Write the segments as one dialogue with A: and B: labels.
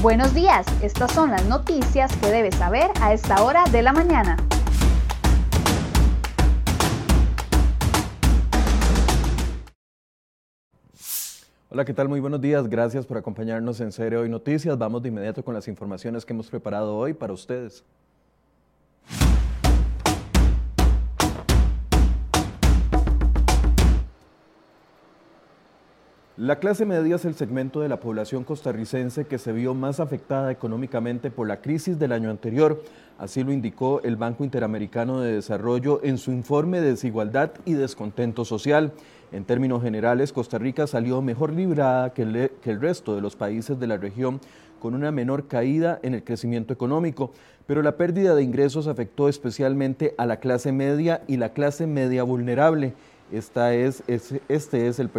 A: Buenos días, estas son las noticias que debes saber a esta hora de la mañana.
B: Hola, ¿qué tal? Muy buenos días. Gracias por acompañarnos en Serio Hoy Noticias. Vamos de inmediato con las informaciones que hemos preparado hoy para ustedes. La clase media es el segmento de la población costarricense que se vio más afectada económicamente por la crisis del año anterior. Así lo indicó el Banco Interamericano de Desarrollo en su informe de desigualdad y descontento social. En términos generales, Costa Rica salió mejor librada que el, que el resto de los países de la región con una menor caída en el crecimiento económico, pero la pérdida de ingresos afectó especialmente a la clase media y la clase media vulnerable. Esta es, este es el,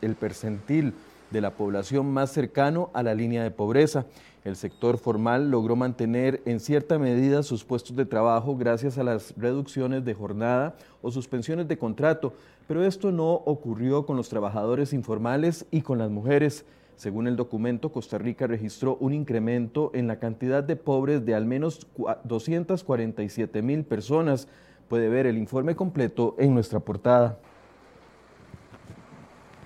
B: el percentil de la población más cercano a la línea de pobreza. El sector formal logró mantener en cierta medida sus puestos de trabajo gracias a las reducciones de jornada o suspensiones de contrato, pero esto no ocurrió con los trabajadores informales y con las mujeres. Según el documento, Costa Rica registró un incremento en la cantidad de pobres de al menos 247 mil personas. Puede ver el informe completo en nuestra portada.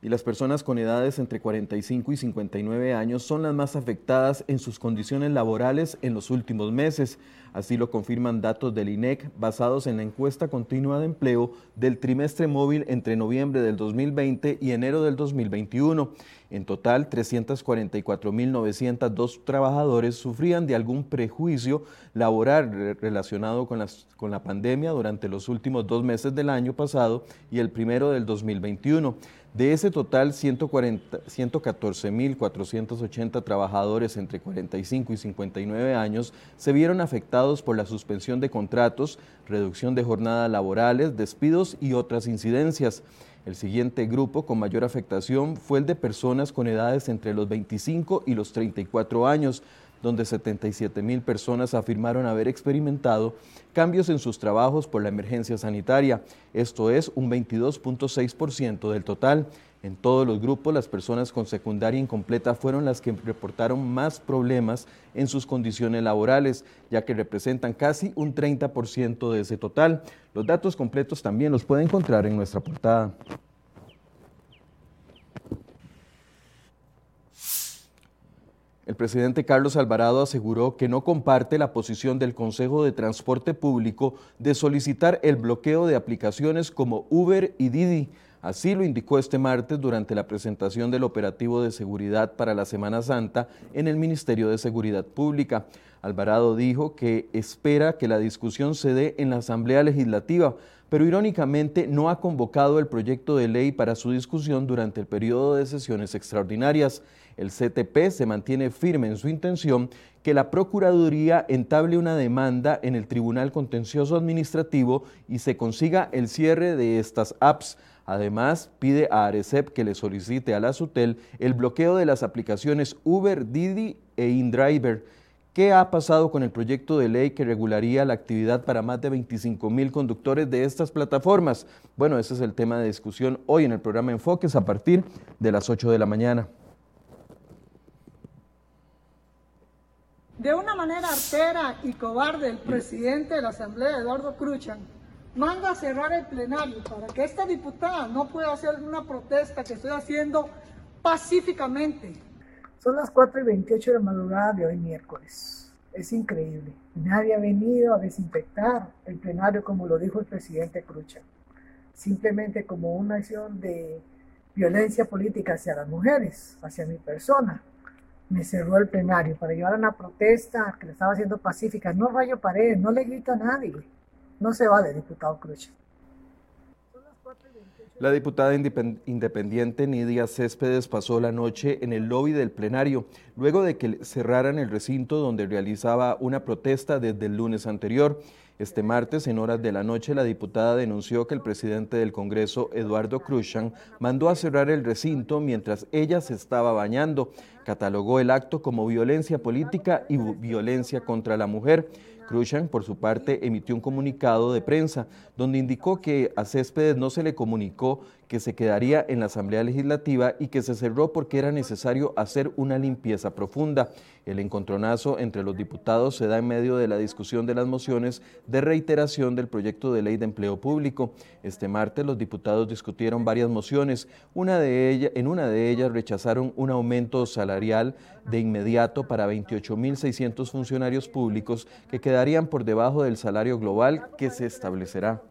B: y las personas con edades entre 45 y 59 años son las más afectadas en sus condiciones laborales en los últimos meses. Así lo confirman datos del INEC basados en la encuesta continua de empleo del trimestre móvil entre noviembre del 2020 y enero del 2021. En total, 344.902 trabajadores sufrían de algún prejuicio laboral relacionado con, la pandemia durante los últimos dos meses del año pasado y el primero del 2021. De ese total, 114.480 trabajadores entre 45 y 59 años se vieron afectados por la suspensión de contratos, reducción de jornadas laborales, despidos y otras incidencias. El siguiente grupo con mayor afectación fue el de personas con edades entre los 25 y los 34 años, donde 77 mil personas afirmaron haber experimentado cambios en sus trabajos por la emergencia sanitaria. Esto es un 22.6% del total. En todos los grupos, las personas con secundaria incompleta fueron las que reportaron más problemas en sus condiciones laborales, ya que representan casi un 30% de ese total. Los datos completos también los puede encontrar en nuestra portada. El presidente Carlos Alvarado aseguró que no comparte la posición del Consejo de Transporte Público de solicitar el bloqueo de aplicaciones como Uber y Didi. Así lo indicó este martes durante la presentación del operativo de seguridad para la Semana Santa en el Ministerio de Seguridad Pública. Alvarado dijo que espera que la discusión se dé en la Asamblea Legislativa, pero irónicamente no ha convocado el proyecto de ley para su discusión durante el periodo de sesiones extraordinarias. El CTP se mantiene firme en su intención que la Procuraduría entable una demanda en el Tribunal Contencioso Administrativo y se consiga el cierre de estas apps. Además, pide a Arecep que le solicite a la SUTEL el bloqueo de las aplicaciones Uber, Didi e InDriver. ¿Qué ha pasado con el proyecto de ley que regularía la actividad para más de 25 mil conductores de estas plataformas? Bueno, ese es el tema de discusión hoy en el programa Enfoques a partir de las 8 de la mañana.
C: De una manera artera y cobarde, el presidente de la Asamblea, Eduardo Cruchan, manda a cerrar el plenario para que esta diputada no pueda hacer una protesta que estoy haciendo pacíficamente.
D: Son las 4 y 28 de la madrugada de hoy miércoles. Es increíble. Nadie ha venido a desinfectar el plenario como lo dijo el presidente Cruchan. Simplemente como una acción de violencia política hacia las mujeres, hacia mi persona me cerró el plenario para llevar una protesta que le estaba haciendo pacífica. No rayo pared, no le grito a nadie. No se vale, diputado Cruz.
B: La diputada independiente Nidia Céspedes pasó la noche en el lobby del plenario, luego de que cerraran el recinto donde realizaba una protesta desde el lunes anterior. Este martes, en horas de la noche, la diputada denunció que el presidente del Congreso, Eduardo Cruzan, mandó a cerrar el recinto mientras ella se estaba bañando. Catalogó el acto como violencia política y violencia contra la mujer. Cruzan, por su parte, emitió un comunicado de prensa donde indicó que a Céspedes no se le comunicó que se quedaría en la Asamblea Legislativa y que se cerró porque era necesario hacer una limpieza profunda. El encontronazo entre los diputados se da en medio de la discusión de las mociones de reiteración del proyecto de ley de empleo público. Este martes los diputados discutieron varias mociones. Una de ellas, en una de ellas rechazaron un aumento salarial de inmediato para 28.600 funcionarios públicos que quedarían por debajo del salario global que se establecerá.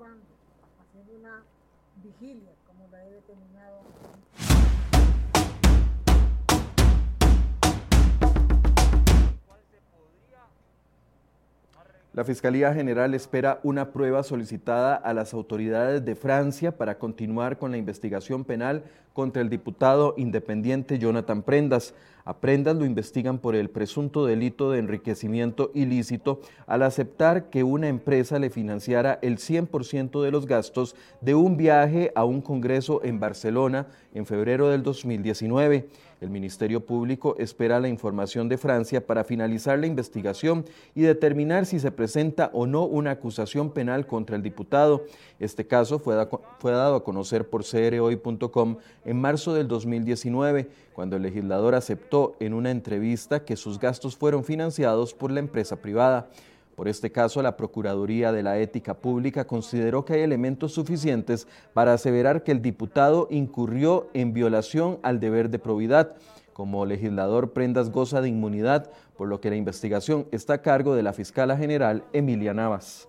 B: La Fiscalía General espera una prueba solicitada a las autoridades de Francia para continuar con la investigación penal contra el diputado independiente Jonathan Prendas. A Prendas lo investigan por el presunto delito de enriquecimiento ilícito al aceptar que una empresa le financiara el 100% de los gastos de un viaje a un congreso en Barcelona en febrero del 2019. El Ministerio Público espera la información de Francia para finalizar la investigación y determinar si se presenta o no una acusación penal contra el diputado. Este caso fue, dado a conocer por crhoy.com en marzo del 2019, cuando el legislador aceptó en una entrevista que sus gastos fueron financiados por la empresa privada. Por este caso, la Procuraduría de la Ética Pública consideró que hay elementos suficientes para aseverar que el diputado incurrió en violación al deber de probidad. Como legislador, Prendas goza de inmunidad, por lo que la investigación está a cargo de la fiscala general Emilia Navas.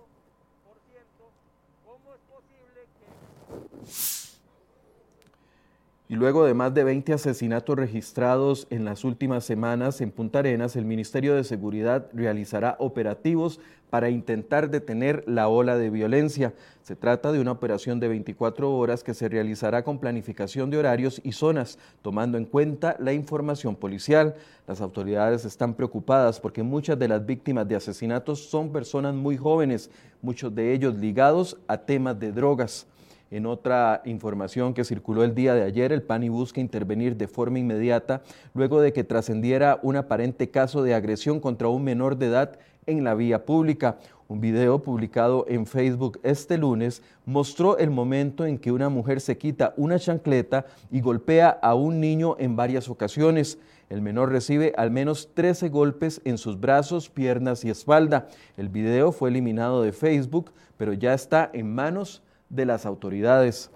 B: Y luego de más de 20 asesinatos registrados en las últimas semanas en Punta Arenas, el Ministerio de Seguridad realizará operativos para intentar detener la ola de violencia. Se trata de una operación de 24 horas que se realizará con planificación de horarios y zonas, tomando en cuenta la información policial. Las autoridades están preocupadas porque muchas de las víctimas de asesinatos son personas muy jóvenes, muchos de ellos ligados a temas de drogas. En otra información que circuló el día de ayer, el PANI busca intervenir de forma inmediata luego de que trascendiera un aparente caso de agresión contra un menor de edad en la vía pública. Un video publicado en Facebook este lunes mostró el momento en que una mujer se quita una chancleta y golpea a un niño en varias ocasiones. El menor recibe al menos 13 golpes en sus brazos, piernas y espalda. El video fue eliminado de Facebook, pero ya está en manos de las autoridades.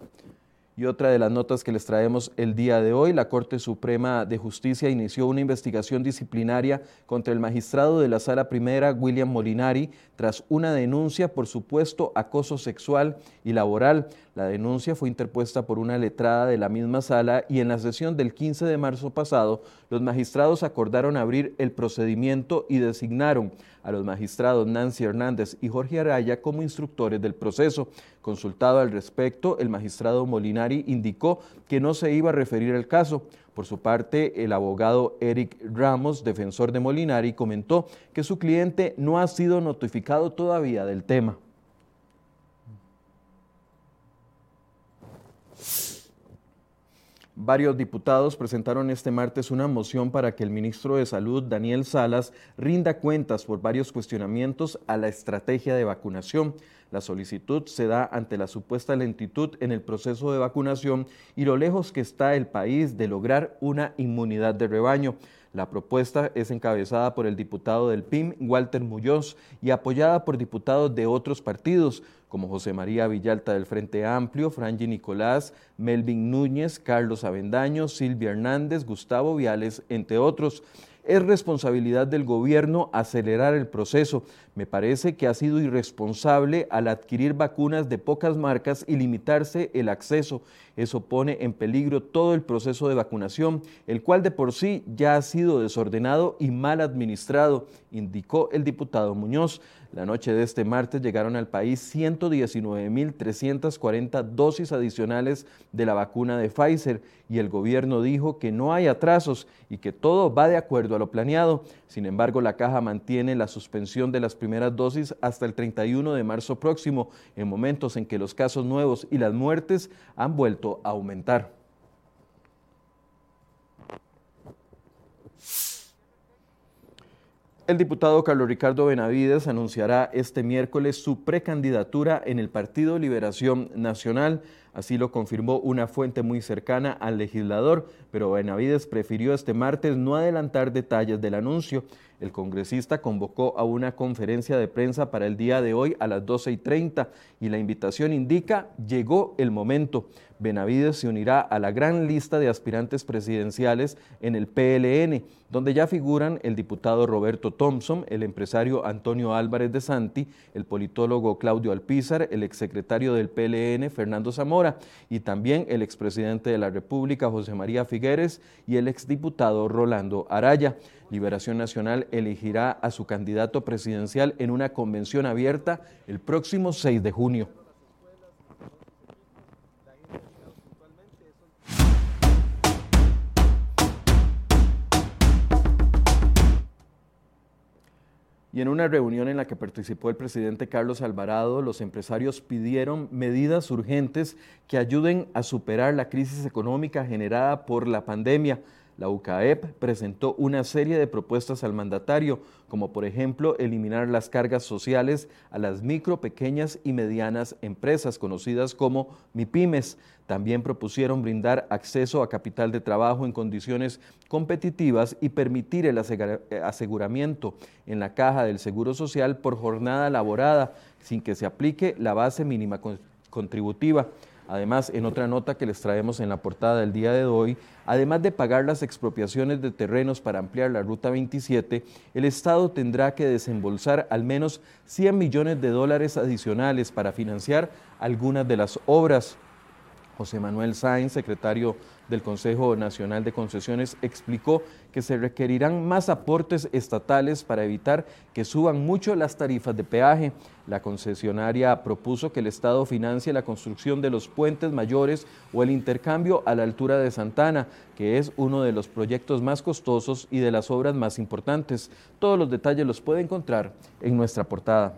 B: Y otra de las notas que les traemos el día de hoy, la Corte Suprema de Justicia inició una investigación disciplinaria contra el magistrado de la Sala Primera, William Molinari, tras una denuncia por supuesto acoso sexual y laboral. La denuncia fue interpuesta por una letrada de la misma sala y en la sesión del 15 de marzo pasado, los magistrados acordaron abrir el procedimiento y designaron a los magistrados Nancy Hernández y Jorge Araya como instructores del proceso. Consultado al respecto, el magistrado Molinari indicó que no se iba a referir al caso. Por su parte, el abogado Eric Ramos, defensor de Molinari, comentó que su cliente no ha sido notificado todavía del tema. Varios diputados presentaron este martes una moción para que el ministro de Salud, Daniel Salas, rinda cuentas por varios cuestionamientos a la estrategia de vacunación. La solicitud se da ante la supuesta lentitud en el proceso de vacunación y lo lejos que está el país de lograr una inmunidad de rebaño. La propuesta es encabezada por el diputado del PIM, Walter Muñoz, y apoyada por diputados de otros partidos, como José María Villalta del Frente Amplio, Franji Nicolás, Melvin Núñez, Carlos Avendaño, Silvia Hernández, Gustavo Viales, entre otros. Es responsabilidad del gobierno acelerar el proceso. Me parece que ha sido irresponsable al adquirir vacunas de pocas marcas y limitarse el acceso. Eso pone en peligro todo el proceso de vacunación, el cual de por sí ya ha sido desordenado y mal administrado, indicó el diputado Muñoz. La noche de este martes llegaron al país 119.340 dosis adicionales de la vacuna de Pfizer y el gobierno dijo que no hay atrasos y que todo va de acuerdo a lo planeado. Sin embargo, la caja mantiene la suspensión de las primeras dosis hasta el 31 de marzo próximo, en momentos en que los casos nuevos y las muertes han vuelto a aumentar. El diputado Carlos Ricardo Benavides anunciará este miércoles su precandidatura en el Partido Liberación Nacional. Así lo confirmó una fuente muy cercana al legislador, pero Benavides prefirió este martes no adelantar detalles del anuncio. El congresista convocó a una conferencia de prensa para el día de hoy a las 12 y 30 y la invitación indica llegó el momento. Benavides se unirá a la gran lista de aspirantes presidenciales en el PLN, donde ya figuran el diputado Roberto Thompson, el empresario Antonio Álvarez de Santi, el politólogo Claudio Alpizar, el exsecretario del PLN Fernando Zamora y también el expresidente de la República José María Figueres y el exdiputado Rolando Araya. Liberación Nacional elegirá a su candidato presidencial en una convención abierta el próximo 6 de junio. Y en una reunión en la que participó el presidente Carlos Alvarado, los empresarios pidieron medidas urgentes que ayuden a superar la crisis económica generada por la pandemia. La UCAEP presentó una serie de propuestas al mandatario, como por ejemplo eliminar las cargas sociales a las micro, pequeñas y medianas empresas conocidas como MIPIMES. También propusieron brindar acceso a capital de trabajo en condiciones competitivas y permitir el aseguramiento en la caja del Seguro Social por jornada laborada sin que se aplique la base mínima contributiva. Además, en otra nota que les traemos en la portada del día de hoy, además de pagar las expropiaciones de terrenos para ampliar la Ruta 27, el Estado tendrá que desembolsar al menos 100 millones de dólares adicionales para financiar algunas de las obras. José Manuel Sáenz, secretario del Consejo Nacional de Concesiones, explicó que se requerirán más aportes estatales para evitar que suban mucho las tarifas de peaje. La concesionaria propuso que el Estado financie la construcción de los puentes mayores o el intercambio a la altura de Santana, que es uno de los proyectos más costosos y de las obras más importantes. Todos los detalles los puede encontrar en nuestra portada.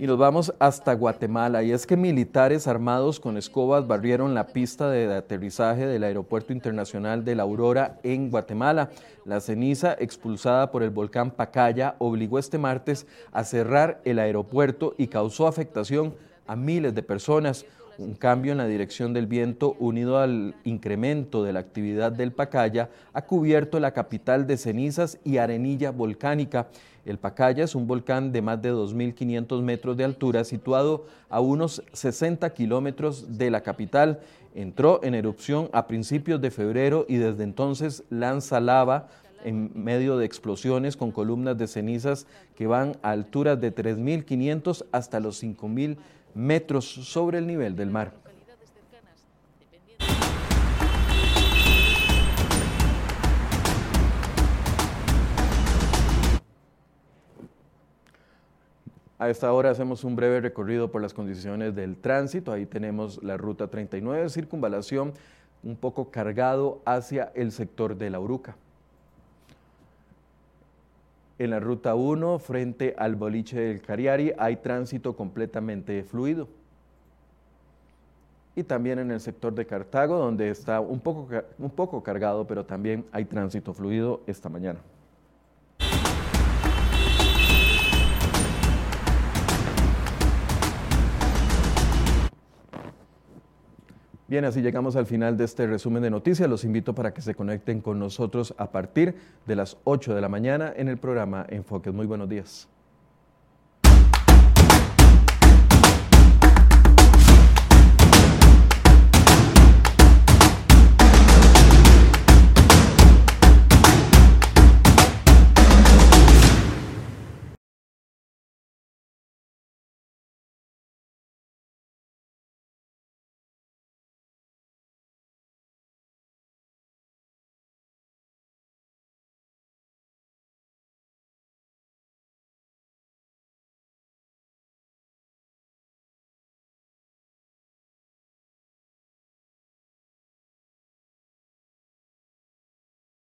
B: Y nos vamos hasta Guatemala. Y es que militares armados con escobas barrieron la pista de aterrizaje del Aeropuerto Internacional de la Aurora en Guatemala. La ceniza expulsada por el volcán Pacaya obligó este martes a cerrar el aeropuerto y causó afectación a miles de personas. Un cambio en la dirección del viento unido al incremento de la actividad del Pacaya ha cubierto la capital de cenizas y arenilla volcánica. El Pacaya es un volcán de más de 2.500 metros de altura situado a unos 60 kilómetros de la capital. Entró en erupción a principios de febrero y desde entonces lanza lava en medio de explosiones con columnas de cenizas que van a alturas de 3.500 hasta los 5.000 metros sobre el nivel del mar. A esta hora hacemos un breve recorrido por las condiciones del tránsito. Ahí tenemos la ruta 39, circunvalación, un poco cargado hacia el sector de la Uruca en la ruta 1 frente al boliche del Cariari hay tránsito completamente fluido. Y también en el sector de Cartago, donde está un poco, un poco cargado, pero también hay tránsito fluido esta mañana. Bien, así llegamos al final de este resumen de noticias. Los invito para que se conecten con nosotros a partir de las 8 de la mañana en el programa Enfoques. Muy buenos días.